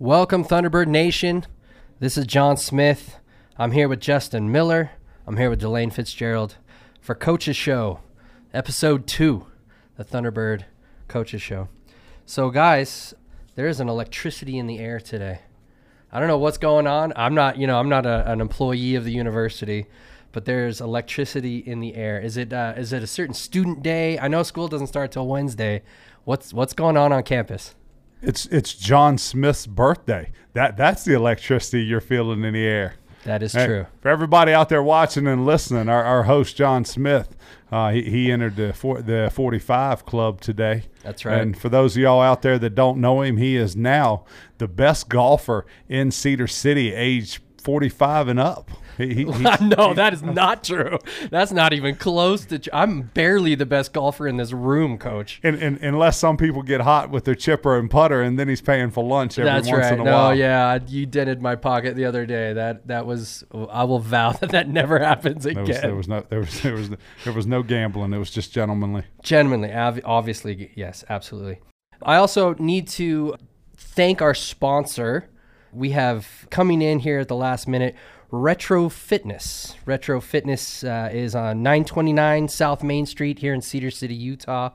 Welcome, Thunderbird Nation. This is Jon Smith. I'm here with Justin Miller. I'm here with Delane Fitzgerald for Coach's Show, episode two, the Thunderbird Coach's Show. So, guys, there is an electricity in the air today. I don't know what's going on. I'm not, you know, I'm not a, an employee of the university, but there's electricity in the air. Is it uh, is it a certain student day? I know school doesn't start till Wednesday. What's what's going on on campus? It's it's Jon Smith's birthday. That that's the electricity you're feeling in the air. That is Hey, true. For everybody out there watching and listening, our, our host Jon Smith, uh, he, he entered the for, the 45 club today. That's right. And for those of y'all out there that don't know him, he is now the best golfer in Cedar City, age 45 and up. He, he, no, that is not true. That's not even close to. Tr- I'm barely the best golfer in this room, Coach. and, and, unless some people get hot with their chipper and putter, and then he's paying for lunch every That's once right. in a No, while. yeah, you dented my pocket the other day. That that was. I will vow that that never happens There again. was, there was no there was there was there was no gambling. It was just gentlemanly. Ob- obviously, yes, absolutely. I also need to thank our sponsor. We have coming in here at the last minute Retro Fitness. Retro Fitness uh, is on 929 South Main Street here in Cedar City, Utah.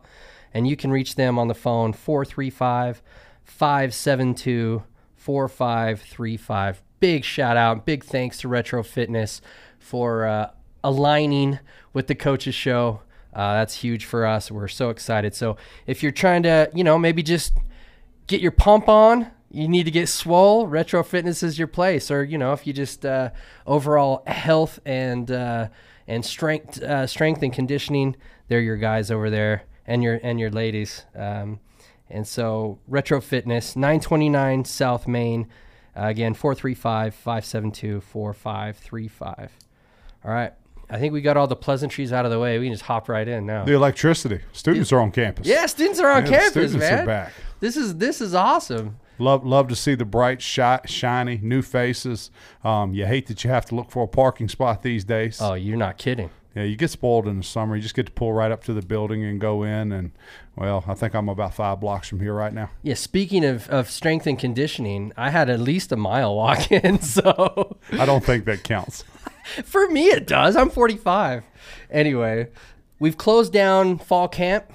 And you can reach them on the phone 435 572 4535. Big shout out, big thanks to Retro Fitness for uh, aligning with the coaches show. Uh, that's huge for us. We're so excited. So if you're trying to, you know, maybe just get your pump on, you need to get swole. Retro Fitness is your place, or you know, if you just uh, overall health and uh, and strength, uh, strength and conditioning, they're your guys over there, and your and your ladies. Um, and so Retro Fitness, 929 South Main. Uh, again, 435 572 4535. All right. I think we got all the pleasantries out of the way. We can just hop right in now. The electricity. Students are on campus. Yeah, students are on Yeah, campus, students man. are back. This is this is awesome. Love love to see the bright, shi- shiny new faces. Um, you hate that you have to look for a parking spot these days. Oh, you're not kidding. Yeah, you get spoiled in the summer. You just get to pull right up to the building and go in. And well, I think I'm about five blocks from here right now. Yeah, speaking of, of strength and conditioning, I had at least a mile walk in. So I don't think that counts. for me, it does. I'm 45. Anyway, we've closed down fall camp.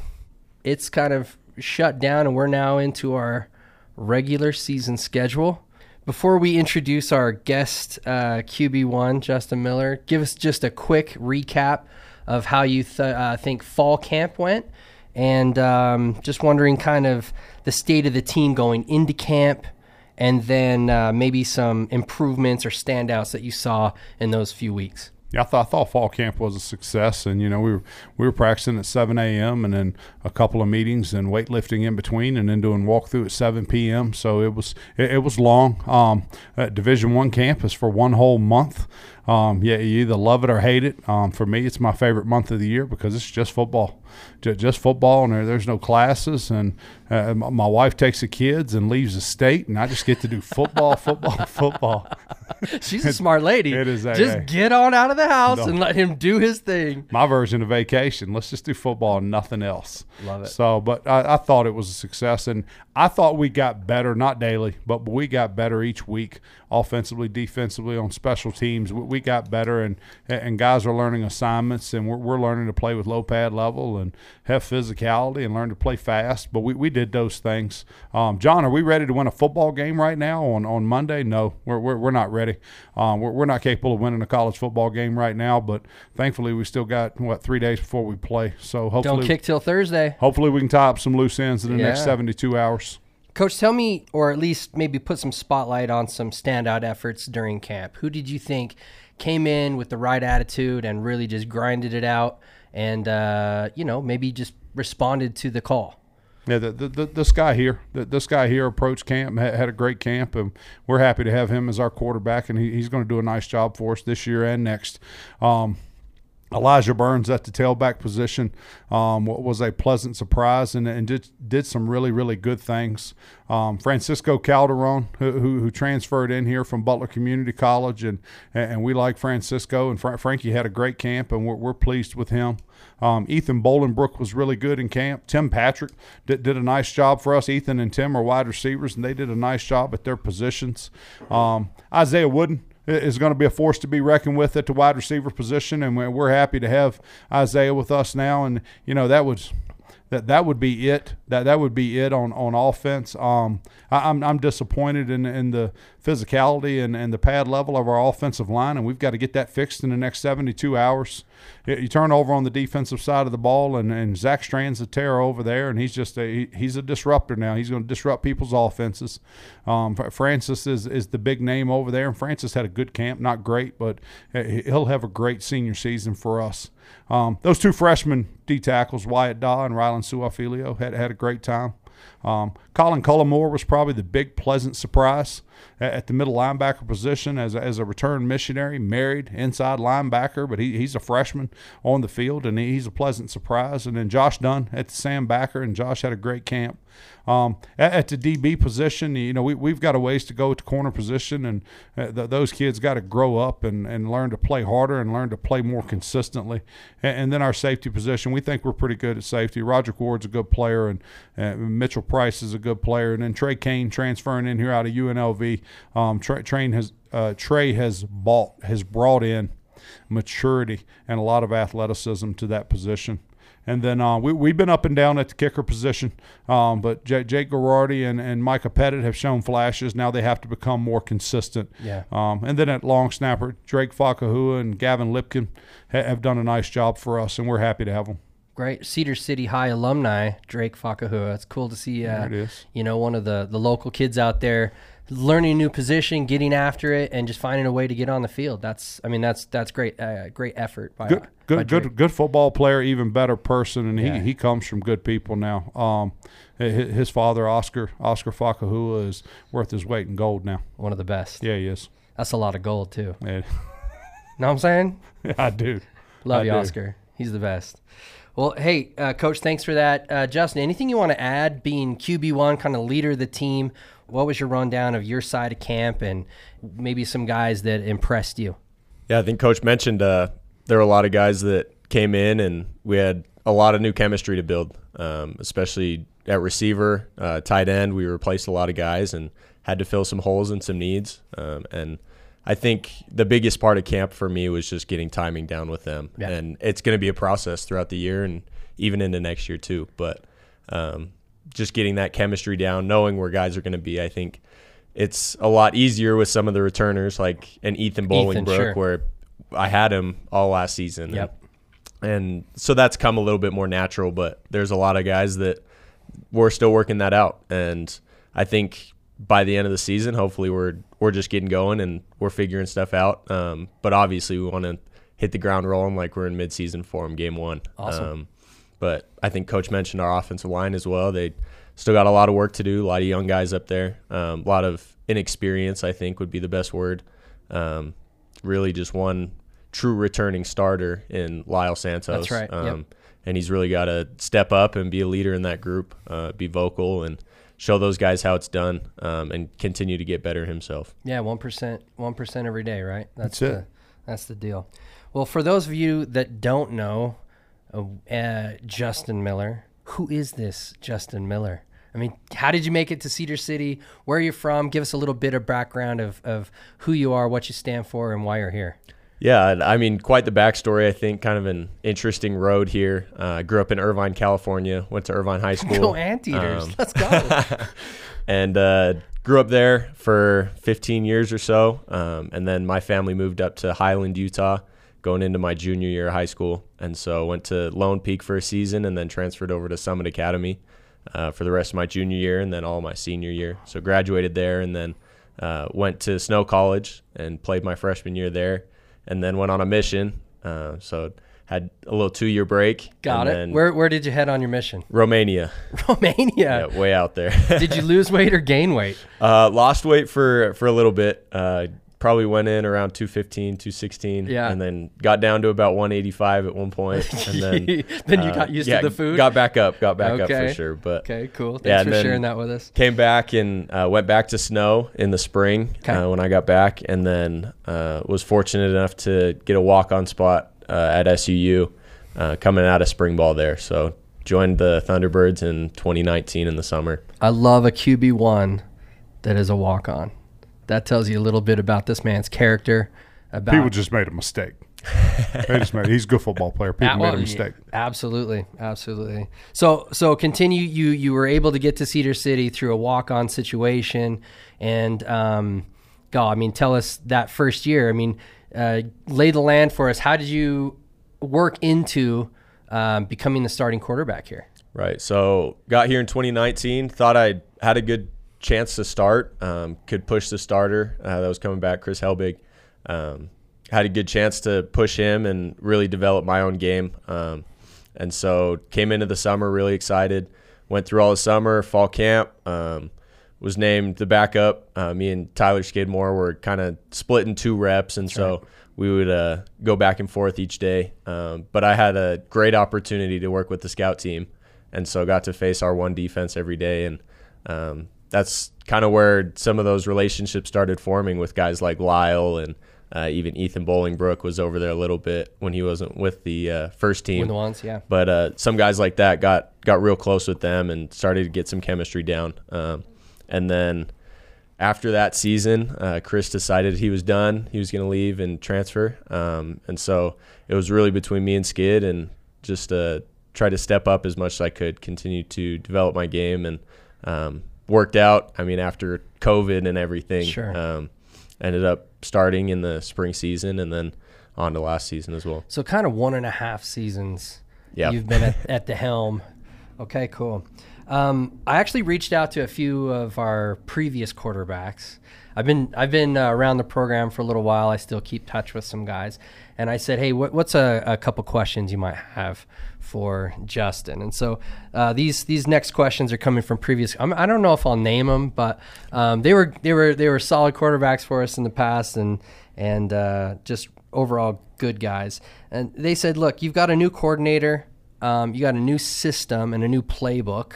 It's kind of shut down, and we're now into our regular season schedule. Before we introduce our guest uh, QB1, Justin Miller, give us just a quick recap of how you th- uh, think fall camp went, and um, just wondering kind of the state of the team going into camp, and then uh, maybe some improvements or standouts that you saw in those few weeks. Yeah, I thought, I thought fall camp was a success, and you know we were we were practicing at 7 a.m. and then a couple of meetings and weightlifting in between, and then doing walkthrough at 7 p.m. So it was it, it was long. Um, at Division One campus for one whole month. Um, yeah, you either love it or hate it. Um, for me, it's my favorite month of the year because it's just football, just, just football, and there, there's no classes. And uh, my wife takes the kids and leaves the state, and I just get to do football, football, football. She's a smart lady. it is a- Just get on out of the house No. and let him do his thing. my version of vacation. Let's just do football and nothing else. Love it. So, but I, I thought it was a success, and I thought we got better, not daily, but we got better each week, offensively, defensively, on special teams. We, we got better, and and guys are learning assignments, and we're, we're learning to play with low pad level and have physicality and learn to play fast. But we, we did those things. Um, Jon, are we ready to win a football game right now on, on Monday? No, we're, we're, we're not ready. Um, we're, we're not capable of winning a college football game right now, but thankfully we still got what three days before we play. So hopefully, Don't kick till Thursday. hopefully we can tie up some loose ends in the next 72 hours. Coach, tell me, or at least maybe put some spotlight on some standout efforts during camp. Who did you think came in with the right attitude and really just grinded it out and, uh, you know, maybe just responded to the call? Yeah, the, the, the, this guy here, the, this guy here approached camp, had, had a great camp, and we're happy to have him as our quarterback, and he, he's going to do a nice job for us this year and next. Um, Elijah Burns at the tailback position um, was a pleasant surprise and, and did, did some really, really good things. Um, Francisco Calderon, who, who, who, transferred in here from Butler Community College, and, and we like Francisco. And Fra- Frankie had a great camp, and we're, we're pleased with him. Um, Ethan Bolingbrook was really good in camp. Tim Patrick did, did, a nice job for us. Ethan and Tim are wide receivers, and they did a nice job at their positions. Um, Isaiah Wooden is going to be a force to be reckoned with at the wide receiver position, and we're happy to have Isaiah with us now. And you know that was that that would be it. That that would be it on on offense. Um, I, am I'm, I'm disappointed in in the physicality and, and the pad level of our offensive line, and we've got to get that fixed in the next 72 hours. You turn over on the defensive side of the ball, and, and Zach Strand's a terror over there, and he's just a he's a disruptor now. He's going to disrupt people's offenses. Um, Francis is is the big name over there, and Francis had a good camp, not great, but he'll have a great senior season for us. Um, those two freshmen D tackles, Wyatt Daw and Rylan Suafilio, had had a great time. Um, Colin Cullimore was probably the big pleasant surprise at the middle linebacker position as a, as a return missionary, married inside linebacker, but he, he's a freshman on the field and he's a pleasant surprise. And then Josh Dunn at the Sam backer, and Josh had a great camp. Um, at, at, the DB position, you know, we, we've got a ways to go at the corner position, and uh, th- those kids got to grow up and, and learn to play harder and learn to play more consistently. And, and, then our safety position, we think we're pretty good at safety. Roger Ward's a good player, and uh, Mitchell Price is a good player. And then Trey Kane transferring in here out of UNLV. Um, Trey, Train has, uh, Trey has bought, has brought in maturity and a lot of athleticism to that position. And then uh, we, we've been up and down at the kicker position, um, but J- Jake Garardi and, and Micah Pettit have shown flashes. Now they have to become more consistent. Yeah. Um, and then at long snapper, Drake Fakahua and Gavin Lipkin ha- have done a nice job for us, and we're happy to have them. Great Cedar City High alumni, Drake Fakahua. It's cool to see. Uh, it is. You know, one of the the local kids out there learning a new position, getting after it, and just finding a way to get on the field. That's, I mean, that's that's great, uh, great effort by good, good, by good, good football player, even better person, and yeah. he, he comes from good people now. Um, his father, Oscar Oscar Fakahua, is worth his weight in gold now. One of the best. Yeah, he is. That's a lot of gold too. Yeah. know what I'm saying? Yeah, I do. Love I you, do. Oscar. He's the best. Well, hey, uh, Coach, thanks for that. Uh, Justin, anything you want to add, being QB1, kind of leader of the team? What was your rundown of your side of camp and maybe some guys that impressed you? Yeah, I think Coach mentioned uh, there were a lot of guys that came in and we had a lot of new chemistry to build, um, especially at receiver, uh, tight end. We replaced a lot of guys and had to fill some holes and some needs. Um, and I think the biggest part of camp for me was just getting timing down with them. Yeah. And it's going to be a process throughout the year and even into next year too. But um, just getting that chemistry down, knowing where guys are going to be, I think it's a lot easier with some of the returners like an Ethan Bolingbrook, sure. where I had him all last season. Yep. And, and so that's come a little bit more natural, but there's a lot of guys that we're still working that out. And I think by the end of the season, hopefully we're we're just getting going and we're figuring stuff out. Um, but obviously we want to hit the ground rolling like we're in midseason form, game one. Awesome. Um, but I think Coach mentioned our offensive line as well. They still got a lot of work to do. A lot of young guys up there. Um, a lot of inexperience, I think, would be the best word. Um, really, just one true returning starter in Lyle Santos. That's right. Um, yep. And he's really got to step up and be a leader in that group, uh, be vocal, and show those guys how it's done, um, and continue to get better himself. Yeah, one percent, one percent every day, right? That's the, it. That's the deal. Well, for those of you that don't know, uh, uh, Justin Miller, who is this Justin Miller? I mean, how did you make it to Cedar City? Where are you from? Give us a little bit of background of, of who you are, what you stand for, and why you're here. Yeah, I mean, quite the backstory. I think kind of an interesting road here. Uh, grew up in Irvine, California. Went to Irvine High School. Go Anteaters! Um, Let's go. and uh, grew up there for 15 years or so. Um, and then my family moved up to Highland, Utah, going into my junior year of high school. And so went to Lone Peak for a season and then transferred over to Summit Academy uh, for the rest of my junior year and then all my senior year. So graduated there and then uh, went to Snow College and played my freshman year there. And then went on a mission. Uh, so had a little two year break. Got it. Where where did you head on your mission? Romania. Romania. Yeah, way out there. did you lose weight or gain weight? Uh, lost weight for for a little bit. Uh, probably went in around 215, 216. Yeah. And then got down to about 185 at one point, And then, Then you uh, got used yeah, to the food? Got back up, got back up for sure. But Okay, cool. Thanks Yeah, for sharing that with us. came back and uh, went back to snow in the spring Okay. uh, when I got back, and then uh, was fortunate enough to get a walk on spot uh, at SUU uh, coming out of spring ball there. So joined the Thunderbirds in 2019 in the summer. I love a QB one that is a walk on. That tells you a little bit about this man's character. About People just made a mistake. they just made. He's a good football player. People Ah, made a mistake. yeah, Absolutely, absolutely. So, so continue. You you were able to get to Cedar City through a walk on situation, and um, God, I mean, tell us that first year. I mean, uh, lay the land for us. How did you work into um, becoming the starting quarterback here? Right. So got here in 2019. Thought I had a good chance to start. Um, could push the starter uh, that was coming back, Chris Helbig. Um, had a good chance to push him and really develop my own game. Um, and so came into the summer really excited. Went through all the summer, fall camp. Um, was named the backup. Uh, me and Tyler Skidmore were kind of split in two reps, and so we would uh, go back and forth each day. Um, but I had a great opportunity to work with the scout team, and so got to face our one defense every day, and um, that's kind of where some of those relationships started forming with guys like Lyle and uh, even Ethan Bolingbrook was over there a little bit when he wasn't with the uh, first team. When the ones, yeah. But uh, some guys like that got got real close with them and started to get some chemistry down. Um, and then after that season, uh, Chris decided he was done. He was going to leave and transfer. Um, and so it was really between me and Skid and just uh, try to step up as much as I could, continue to develop my game and um, worked out. I mean, after COVID and everything, Sure. um, ended up starting in the spring season and then on to last season as well. So kind of one and a half seasons. Yeah. You've been at, at the helm. Okay, cool. Um, I actually reached out to a few of our previous quarterbacks. I've been I've been uh, around the program for a little while. I still keep touch with some guys, and I said, "Hey, what, what's a, a couple questions you might have for Justin?" And so uh, these these next questions are coming from previous. I'm, I don't know if I'll name them, but um, they were they were they were solid quarterbacks for us in the past, and and uh, just overall good guys. And they said, "Look, you've got a new coordinator, um, you got a new system and a new playbook.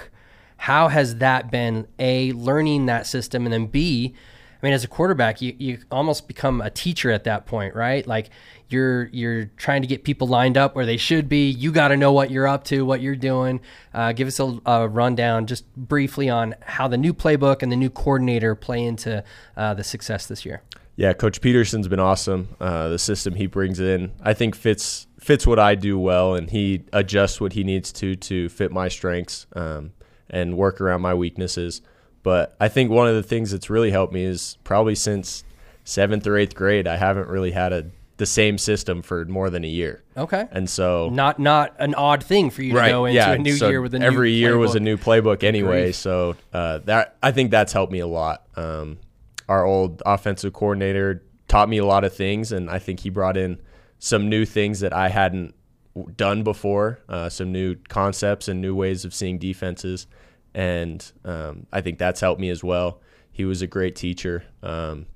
How has that been? A learning that system, and then B." I mean, as a quarterback, you, you almost become a teacher at that point, right? Like you're you're trying to get people lined up where they should be. You got to know what you're up to, what you're doing. Uh, give us a, a rundown, just briefly, on how the new playbook and the new coordinator play into uh, the success this year. Yeah, Coach Peterson's been awesome. Uh, the system he brings in, I think, fits fits what I do well, and he adjusts what he needs to to fit my strengths um, and work around my weaknesses. But I think one of the things that's really helped me is probably since seventh or eighth grade, I haven't really had a the same system for more than a year, Okay. and so Not not an odd thing for you to go into a new so year with a new every year was a new playbook anyway. grief. So uh, that I think that's helped me a lot. Um, our old offensive coordinator taught me a lot of things, and I think he brought in some new things that I hadn't done before, uh, some new concepts and new ways of seeing defenses, and um, I think that's helped me as well. He was a great teacher um,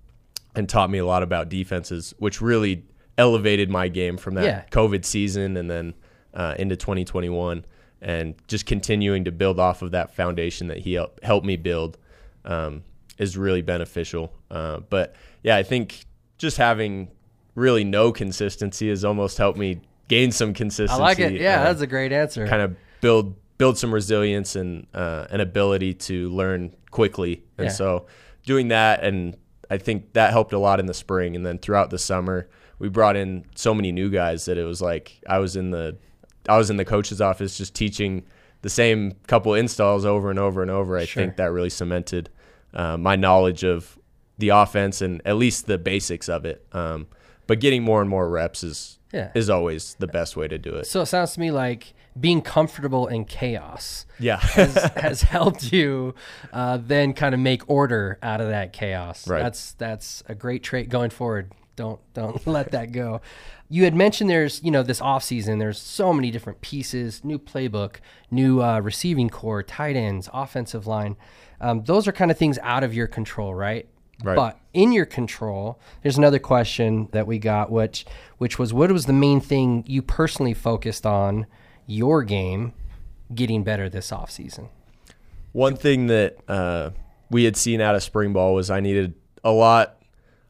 and taught me a lot about defenses, which really elevated my game from that Yeah. COVID season and then uh, into 2021, and just continuing to build off of that foundation that he help, helped me build um, is really beneficial. Uh, but yeah, I think just having really no consistency has almost helped me gain some consistency. I like it. Yeah, uh, that's a great answer. kind of build build some resilience and uh, an ability to learn quickly. And Yeah. so doing that, and I think that helped a lot in the spring. And then throughout the summer, we brought in so many new guys that it was like I was in the I was in the coach's office just teaching the same couple installs over and over and over. I Sure. think that really cemented uh, my knowledge of the offense and at least the basics of it. Um, but getting more and more reps is Yeah. is always the best way to do it. so it sounds to me like being comfortable in chaos Yeah. has, has helped you uh, then kind of make order out of that chaos. Right. That's that's a great trait going forward. Don't don't let that go. You had mentioned there's you know this off season. There's so many different pieces, new playbook, new uh, receiving core, tight ends, offensive line. Um, those are kind of things out of your control, right? Right. But in your control, there's another question that we got, which which was what was the main thing you personally focused on your game getting better this offseason? One thing that uh, we had seen out of spring ball was I needed a lot,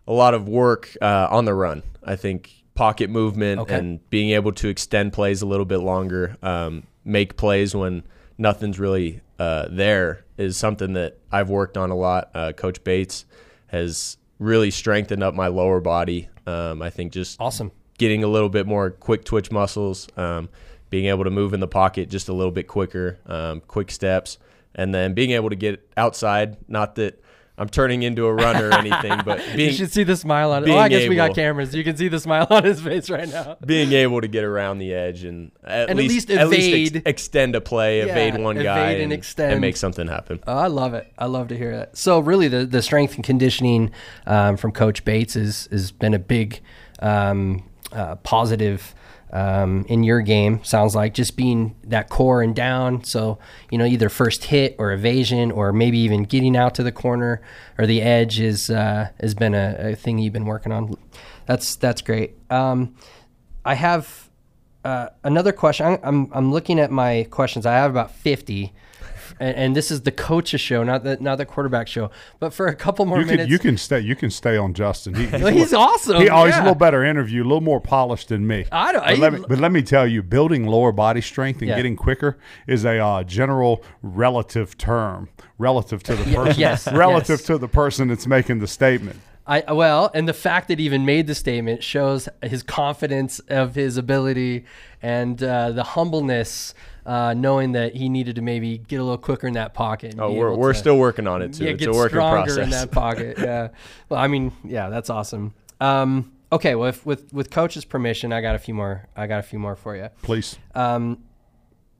a lot of work uh, on the run. I think pocket movement Okay. and being able to extend plays a little bit longer, um, make plays when nothing's really uh, there is something that I've worked on a lot. Uh, Coach Bates has really strengthened up my lower body. Um, I think just Awesome. getting a little bit more quick twitch muscles, um, being able to move in the pocket just a little bit quicker, um, quick steps, and then being able to get outside. Not that I'm turning into a runner or anything, but you should see the smile on. Oh, I guess we got cameras. You can see the smile on his face right now. being able to get around the edge and at, And at least, at least evade. ex- extend a play, Yeah, evade one guy, evade and extend. and make something happen. Oh, I love it. I love to hear that. So, really, the, the strength and conditioning um, from Coach Bates is has been a big um, uh, positive um, in your game. Sounds like just being that core and down. So, you know, either first hit or evasion, or maybe even getting out to the corner or the edge is uh, has been a, a thing you've been working on. That's that's great. Um, I have uh, another question. I'm, I'm I'm looking at my questions. I have about fifty, and, and this is the coach's show, not the not the quarterback show. But for a couple more You can minutes, you can stay you can stay on Justin. He, he's, he's little- awesome. He, oh, he's a little better interview, a little more polished than me. I don't- But let, me, but let me tell you, building lower body strength and Yeah. getting quicker is a uh, general relative term, relative to the person, yes, relative yes. to the person that's making the statement. I well, and the fact that he even made the statement shows his confidence of his ability and uh, the humbleness, uh, knowing that he needed to maybe get a little quicker in that pocket. and Oh, we're, we're to- still working on it too. yeah, it's get a work in stronger process. in that pocket. Yeah. Well, I mean, yeah, that's awesome. Um, okay, well, if, with with coach's permission, I got a few more. I got a few more for you. Please. Um,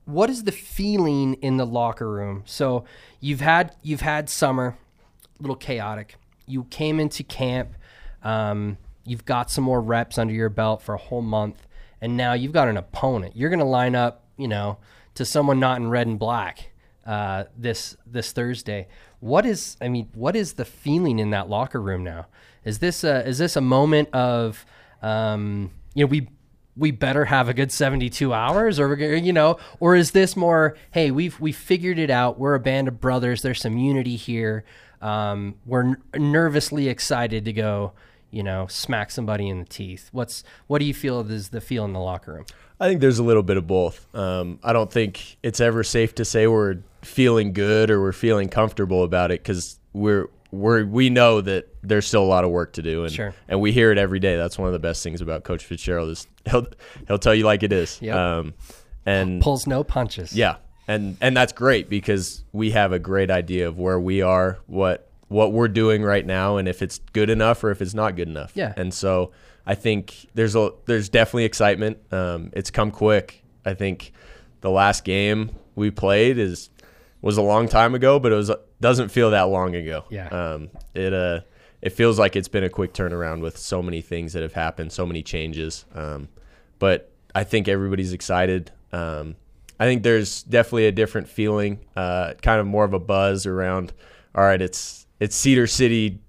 what is the feeling in the locker room? So you've had you've had summer, a little chaotic. You came into camp. Um, you've got some more reps under your belt for a whole month, and now you've got an opponent. You're going to line up, you know, to someone not in red and black uh, this this Thursday. What is? I mean, what is the feeling in that locker room now? Is this a, is this a moment of um, you know we we better have a good 72 hours or you know or is this more hey we've we figured it out we're a band of brothers there's some unity here um, we're n- nervously excited to go you know smack somebody in the teeth what's what do you feel is the feel in the locker room I think there's a little bit of both. Um, I don't think it's ever safe to say we're feeling good or we're feeling comfortable about it because we're we're we know that there's still a lot of work to do, and Sure. and we hear it every day. That's one of the best things about Coach Fitzgerald is he'll he'll tell you like it is. Yep. Um, and pulls no punches yeah, and and that's great because we have a great idea of where we are, what what we're doing right now, and if it's good enough or if it's not good enough. Yeah. And so I think there's a there's definitely excitement. Um, it's come quick. I think the last game we played is was a long time ago, but it was doesn't feel that long ago. Yeah. Um, it uh it feels like it's been a quick turnaround with so many things that have happened, so many changes. Um, but I think everybody's excited. Um, I think there's definitely a different feeling, uh, kind of more of a buzz around. All right, it's it's Cedar City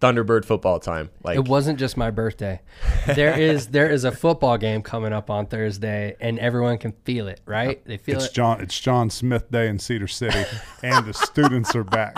Thunderbird football time. Like it wasn't just my birthday there is there is a football game coming up on thursday and everyone can feel it right they feel It's it Jon. It's Jon Smith Day in Cedar City, and the students are back.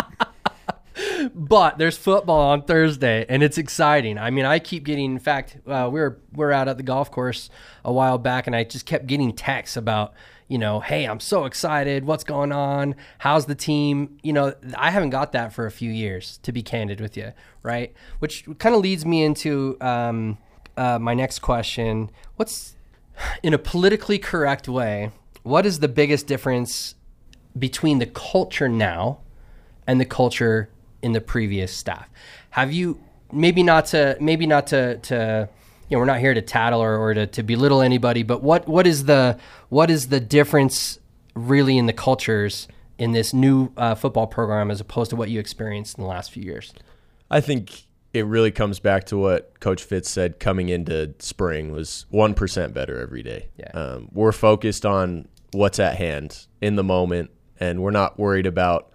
but there's football on Thursday, and it's exciting. I mean, I keep getting. In fact, uh, we were we are out at the golf course a while back, and I just kept getting texts about, you know, hey, I'm so excited. What's going on? How's the team? You know, I haven't got that for a few years, to be candid with you, right? Which kind of leads me into um, uh, my next question. What's in a politically correct way? What is the biggest difference between the culture now and the culture in the previous staff. Have you maybe not to maybe not to to you know we're not here to tattle or, or to, to belittle anybody, but what what is the what is the difference really in the cultures in this new uh, football program as opposed to what you experienced in the last few years? I think it really comes back to what Coach Fitz said coming into spring was one percent better every day. Yeah. Um, we're focused on what's at hand in the moment, and we're not worried about.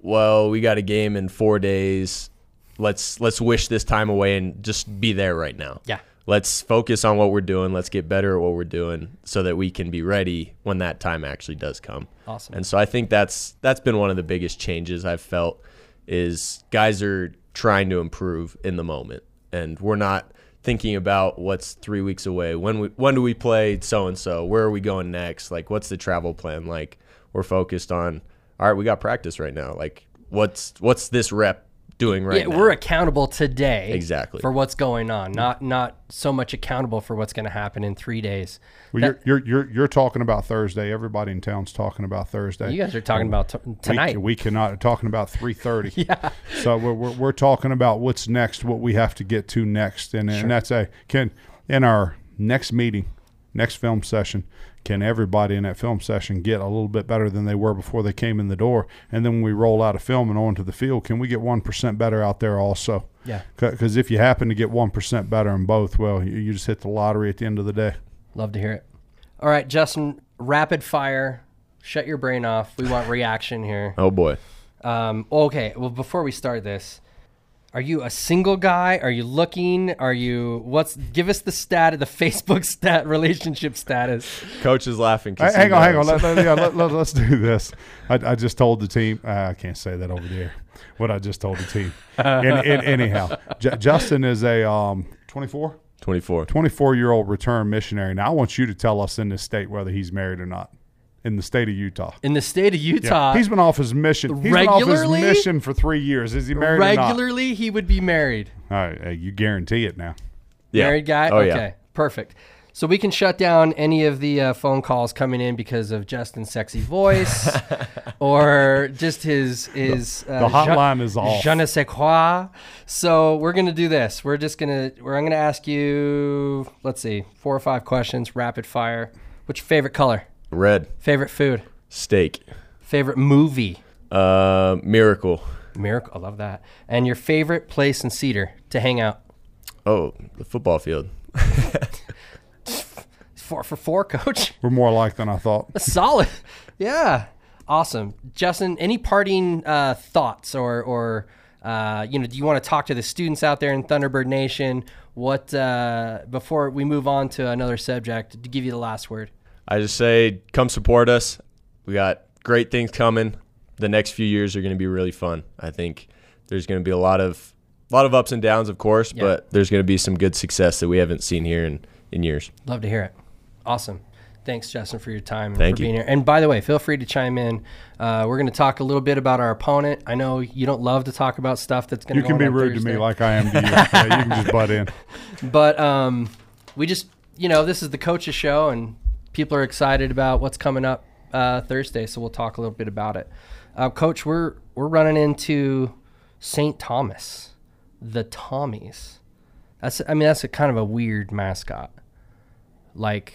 Well, we got a game in four days. let's let's wish this time away and just be there right now. Yeah. Let's focus on what we're doing. Let's get better at what we're doing so that we can be ready when that time actually does come. Awesome. And so I think that's that's been one of the biggest changes I've felt is guys are trying to improve in the moment. And we're not thinking about what's 3 weeks away. When we when do we play so and so? Where are we going next? Like what's the travel plan like? We're focused on all right, we got practice right now. Like what's what's this rep doing right yeah, now? we're accountable today Exactly. for what's going on, not not so much accountable for what's going to happen in three days. Well, you're, you're you're you're talking about Thursday. Everybody in town's talking about Thursday. You guys are talking about t- We- tonight. We, cannot talking about three thirty. yeah. So we're, we're we're talking about what's next, what we have to get to next, and and that's a can in our next meeting, next film session. Can everybody in that film session get a little bit better than they were before they came in the door? And then when we roll out of film and onto the field, can we get one percent better out there also? Yeah. Because if you happen to get one percent better in both, well, you, you just hit the lottery at the end of the day. Love to hear it. All right, Justin, rapid fire. Shut your brain off. We want reaction here. oh boy. Um, okay, well, before we start this, are you a single guy? Are you looking? Are you what's? Give us the stat, the Facebook stat, relationship status. Coach is laughing. Hey, hang on, hang on. Let, let, yeah, let, let, us do this. I, I just told the team. Uh, I can't say that over there. What I just told the team. In, in, anyhow, J- Justin is a um, 24, 24. 24 year old return missionary. Now I want you to tell us in this state whether he's married or not. In the state of Utah. In the state of Yeah. Utah, he's been off his mission. He's been off his mission for three years. Is he married regularly he would be married. All right, you guarantee it now. Yeah. Married guy. Oh okay, yeah. perfect. So we can shut down any of the uh, phone calls coming in because of Justin's sexy voice, or just his his uh, The hotline is off. Je ne sais quoi. So we're gonna do this. We're just gonna. We're, I'm gonna ask you. Let's see, four or five questions, rapid fire. What's your favorite color? Red. Favorite food? Steak. Favorite movie? Uh, miracle. Miracle. I love that. And your favorite place in Cedar to hang out? Oh, the football field. Four for four, coach. We're more alike than I thought. Solid. Yeah. Awesome. Justin, any parting uh, thoughts or, or uh, you know, do you want to talk to the students out there in Thunderbird Nation? What, uh, before we move on to another subject, to give you the last word? I just say, come support us. We got great things coming. The next few years are going to be really fun. I think there's going to be a lot of a lot of ups and downs, of course, Yeah. but there's going to be some good success that we haven't seen here in, in years. Love to hear it. Awesome. Thanks, Justin, for your time and Thank for you. being here. And by the way, feel free to chime in. Uh, we're going to talk a little bit about our opponent. I know you don't love to talk about stuff that's going to You can be rude to me like I am to you. yeah, you can just butt in. But um, we just, you know, this is the coaches show, and people are excited about what's coming up uh, Thursday. So we'll talk a little bit about it. Uh, Coach, we're we're running into St. Thomas, the Tommies. That's, I mean, that's a kind of a weird mascot. Like,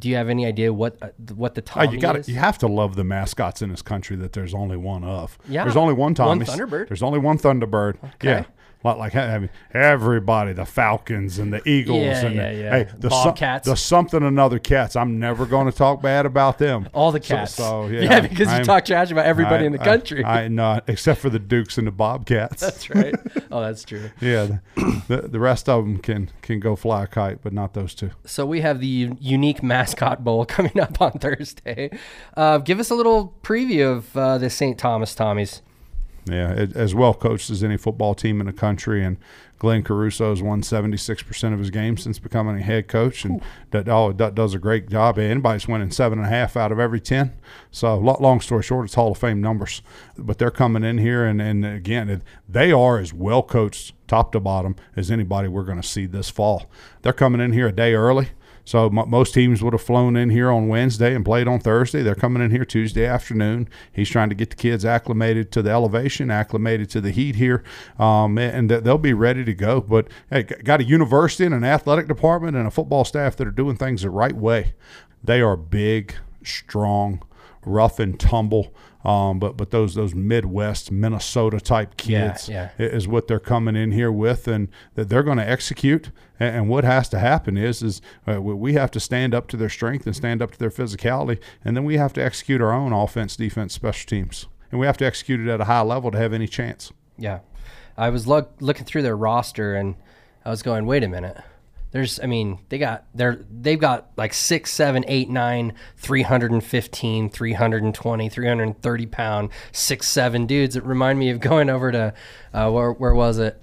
do you have any idea what uh, what the Oh, Tommy you got? You have to love the mascots in this country that there's only one of. Yeah. There's only one Tommy. One Thunderbird. There's only one Thunderbird. Okay. Yeah. Like, I mean, everybody, the Falcons and the Eagles Yeah, and yeah, the, yeah. hey, the, Bobcats. the something another cats. I'm never going to talk bad about them. All the cats. So, yeah, yeah, because you I'm- talk trash about everybody I- in the country. I, not except for the Dukes and the Bobcats. that's right. Oh, that's true. yeah, the, the the rest of them can can go fly a kite, but not those two. So we have the unique mascot bowl coming up on Thursday. Uh, give us a little preview of uh, the St. Thomas Tommies. Yeah, it, as well coached as any football team in the country, and Glenn Caruso has won seventy six percent of his games since becoming a head coach, and that oh that does a great job. Anybody's winning seven and a half out of every ten. So, lo- long story short, it's Hall of Fame numbers. But they're coming in here, and and again, they are as well coached top to bottom as anybody we're going to see this fall. They're coming in here a day early. So mo most teams would have flown in here on Wednesday and played on Thursday. They're coming in here Tuesday afternoon. He's trying to get the kids acclimated to the elevation, acclimated to the heat here, um, and th- they'll be ready to go. But hey, got a university and an athletic department and a football staff that are doing things the right way. They are big, strong, rough and tumble. Um, but but those those Midwest Minnesota type kids yeah. i- is what they're coming in here with, and that they're going to execute. And, and what has to happen is is uh, we we have to stand up to their strength and stand up to their physicality, and then we have to execute our own offense, defense, special teams, and we have to execute it at a high level to have any chance. Yeah. I was look, looking through their roster and I was going, wait a minute. There's, I mean, they got they're they've got like six, seven, eight, nine, 315, 320, 330 pound, six, seven dudes that remind me of going over to uh, where where was it?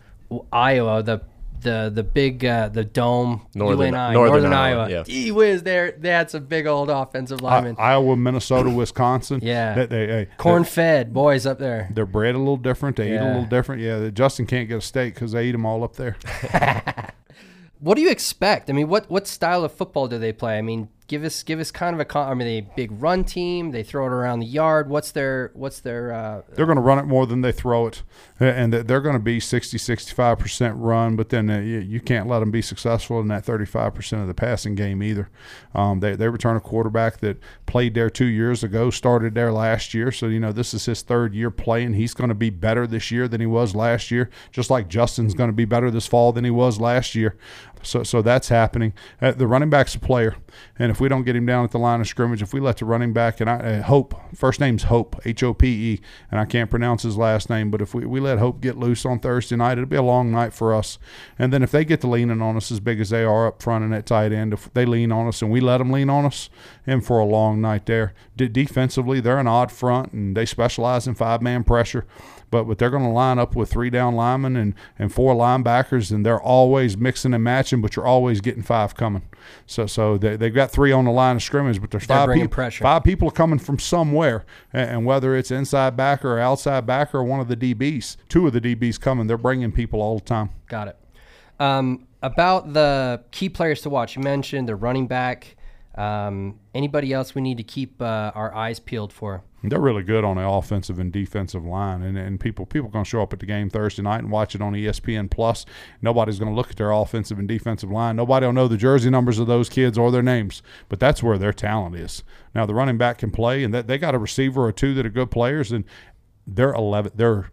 Iowa, the the the big uh, the dome Northern- UNI, Northern Northern, Iowa, Iowa. yeah. Gee whiz, there they had some big old offensive I- linemen. Iowa, Minnesota, Wisconsin. Yeah. They, they, hey, Corn fed boys up there. They're bred a little different. They eat a little different. Yeah, Justin can't get a steak because they eat them all up there. What do you expect? I mean, what what style of football do they play? I mean, give us give us kind of a. Con- I mean, they big run team. They throw it around the yard. What's their what's their? Uh, They're going to run it more than they throw it, and they're going to be 60, 65 percent run. But then uh, you, you can't let them be successful in that thirty five percent of the passing game either. Um, they they return a quarterback that played there two years ago, started there last year. So you know this is his third year playing. He's going to be better this year than he was last year, just like Justin's going to be better this fall than he was last year. So so that's happening. Uh, the running back's a player, and if we don't get him down at the line of scrimmage, if we let the running back and I uh, Hope, first name's Hope, H O P E, and I can't pronounce his last name, but if we, we let Hope get loose on Thursday night, it'll be a long night for us. And then if they get to leaning on us as big as they are up front and at tight end, if they lean on us and we let them lean on us, and for a long night there. De- defensively, they're an odd front and they specialize in five man pressure but but they're going to line up with three down linemen and, and four linebackers, and they're always mixing and matching, but you're always getting five coming. So so they they've got three on the line of scrimmage, but there's They're five people. pressure. Five people are coming from somewhere, and, and whether it's inside backer or outside backer or one of the DBs, two of the DBs coming, they're bringing people all the time. got it. Um, about the key players to watch, you mentioned the running back. Um, anybody else we need to keep uh, our eyes peeled for? They're really good on the offensive and defensive line, and, and people people going to show up at the game Thursday night and watch it on ESPN Plus. Nobody's going to look at their offensive and defensive line. Nobody will know the jersey numbers of those kids or their names, but that's where their talent is. Now the running back can play, and that they got a receiver or two that are good players, and they're eleven. They're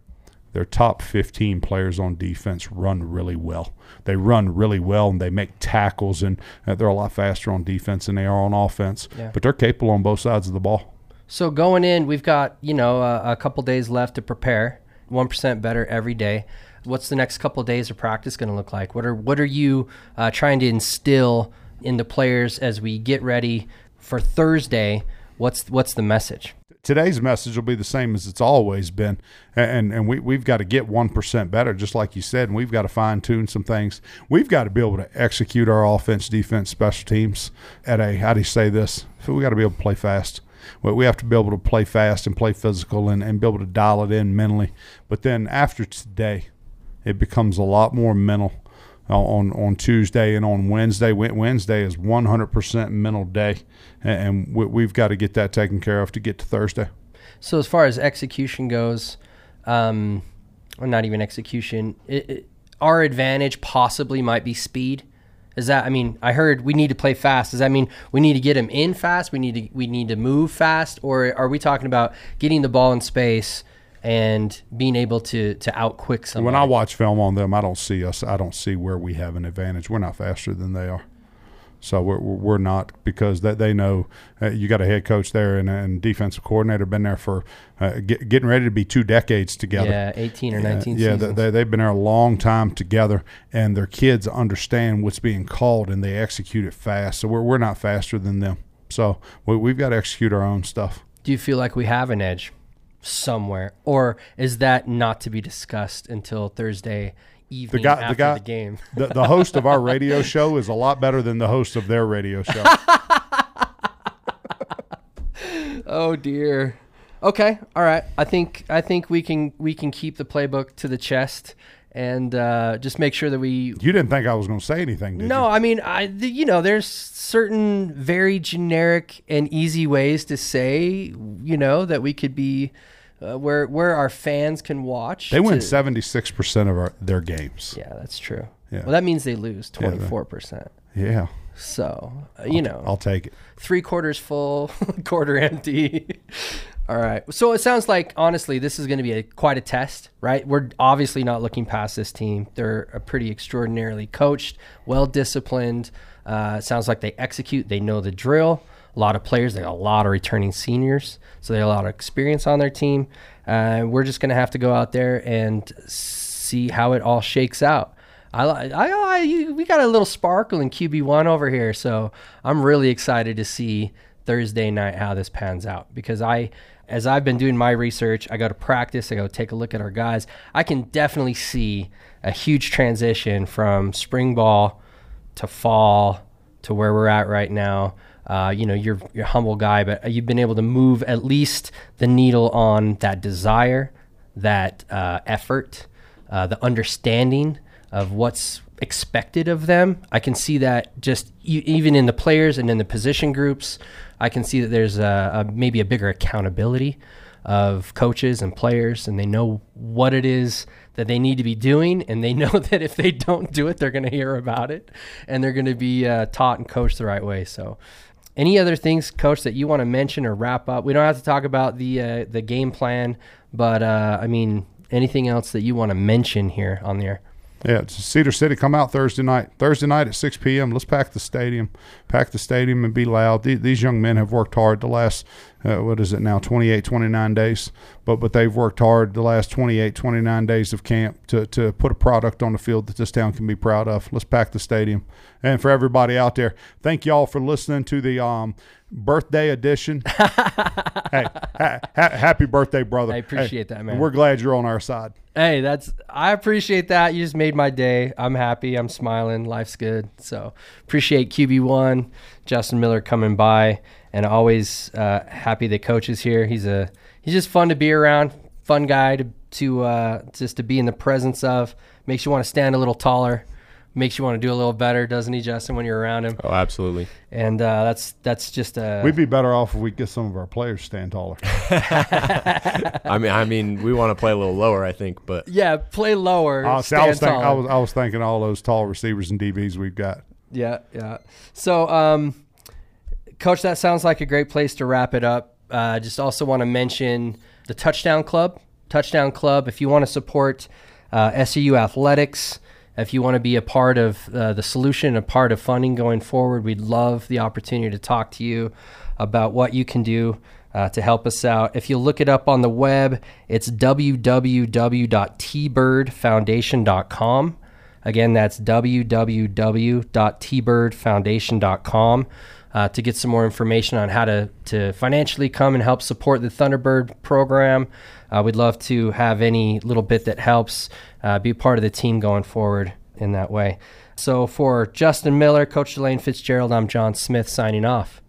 their top 15 players on defense run really well. They run really well and they make tackles, and uh, they're a lot faster on defense than they are on offense. Yeah. But they're capable on both sides of the ball. So going in, we've got you know a, a couple days left to prepare. One percent better every day. What's the next couple days of practice going to look like? What are what are you uh, trying to instill in the players as we get ready for Thursday? What's what's the message? today's message will be the same as it's always been, and and we we've got to get one percent better, just like you said, and we've got to fine tune some things. We've got to be able to execute our offense, defense, special teams at a how do you say this? We got to be able to play fast. Well, we have to be able to play fast and play physical and, and be able to dial it in mentally. But then after today, it becomes a lot more mental on on Tuesday and on Wednesday. Wednesday is 100% mental day, and we, we've got to get that taken care of to get to Thursday. So as far as execution goes, um, or not even execution, it, it, our advantage possibly might be speed. Is that? I mean, I heard we need to play fast. Does that mean we need to get him in fast? We need to we need to move fast, or are we talking about getting the ball in space and being able to to outquick somebody? When I watch film on them, I don't see us. I don't see where we have an advantage. We're not faster than they are. So we're, we're not because that they know uh, you got a head coach there and and defensive coordinator been there for uh, get, getting ready to be two decades together. yeah, eighteen or nineteen. Yeah, seasons. they, they've been there a long time together, and their kids understand what's being called, and they execute it fast. So we're we're not faster than them. So we, we've got to execute our own stuff. Do you feel like we have an edge somewhere, or is that not to be discussed until Thursday evening guy- the guy- the game? The, the host of our radio show is a lot better than the host of their radio show. Oh dear. Okay, all right. I think I think we can we can keep the playbook to the chest and uh, just make sure that we. You didn't think I was going to say anything, did No, you? I mean, I the, you know, there's certain very generic and easy ways to say, you know, that we could be uh, where where our fans can watch. They win seventy six percent of our, their games. Yeah, that's true. Yeah. Well, that means they lose twenty four percent. Yeah, So uh, you know, I'll take it. three quarters full, quarter empty. All right. So it sounds like honestly, this is going to be a, quite a test, right? We're obviously not looking past this team. They're a pretty extraordinarily coached, well disciplined. Uh, sounds like they execute. They know the drill. A lot of players. They got a lot of returning seniors, so they have a lot of experience on their team. Uh, we're just going to have to go out there and see how it all shakes out. I, I, I we got a little sparkle in QB one over here, so I'm really excited to see Thursday night how this pans out because I, as I've been doing my research, I go to practice, I go take a look at our guys. I can definitely see a huge transition from spring ball to fall to where we're at right now. Uh, you know, you're you're humble guy, but you've been able to move at least the needle on that desire, that uh, effort, uh, the understanding of what's expected of them. I can see that just e- even in the players and in the position groups. I can see that there's a, a maybe a bigger accountability of coaches and players, and they know what it is that they need to be doing, and they know that if they don't do it, they're going to hear about it, and they're going to be uh, taught and coached the right way. So, any other things, Coach, that you want to mention or wrap up? We don't have to talk about the uh, the game plan, but uh, I mean, anything else that you want to mention here on the air? Yeah, Cedar City. Come out Thursday night. Thursday night at 6 p.m. Let's pack the stadium. Pack the stadium and be loud. These, these young men have worked hard the last, uh, what is it now, 28, 29 days. But but they've worked hard the last 28, 29 days of camp to, to put a product on the field that this town can be proud of. Let's pack the stadium. And for everybody out there, thank y'all for listening to the um, birthday edition. hey, ha- ha- happy birthday, brother. I appreciate Hey, that, man. We're glad you're on our side. Hey, that's I appreciate that. You just made my day. I'm happy. I'm smiling. Life's good. So appreciate QB one, Justin Miller coming by, and always uh, happy the coach is here. He's a he's just fun to be around. Fun guy to to uh, just to be in the presence of. Makes you want to stand a little taller. Makes you want to do a little better, doesn't he, Justin? When you're around him, Oh, absolutely. and uh, that's that's just a We'd be better off if we get some of our players stand taller. I mean, I mean, we want to play a little lower, I think, but yeah. Play lower. Uh, see, I was, think, I was I was thinking all those tall receivers and DBs we've got. Yeah, yeah. So, um, coach, that sounds like a great place to wrap it up. Uh, just also want to mention the Touchdown Club. Touchdown Club. If you want to support uh, SUU athletics, if you want to be a part of uh, the solution, a part of funding going forward, we'd love the opportunity to talk to you about what you can do uh, to help us out. If you look it up on the web, it's www.tbirdfoundation.com. Again, that's www.tbirdfoundation.com uh, to get some more information on how to, to financially come and help support the Thunderbird program. Uh, we'd love to have any little bit that helps uh, be part of the team going forward in that way. So for Justin Miller, Coach DeLane Fitzgerald, I'm Jon Smith signing off.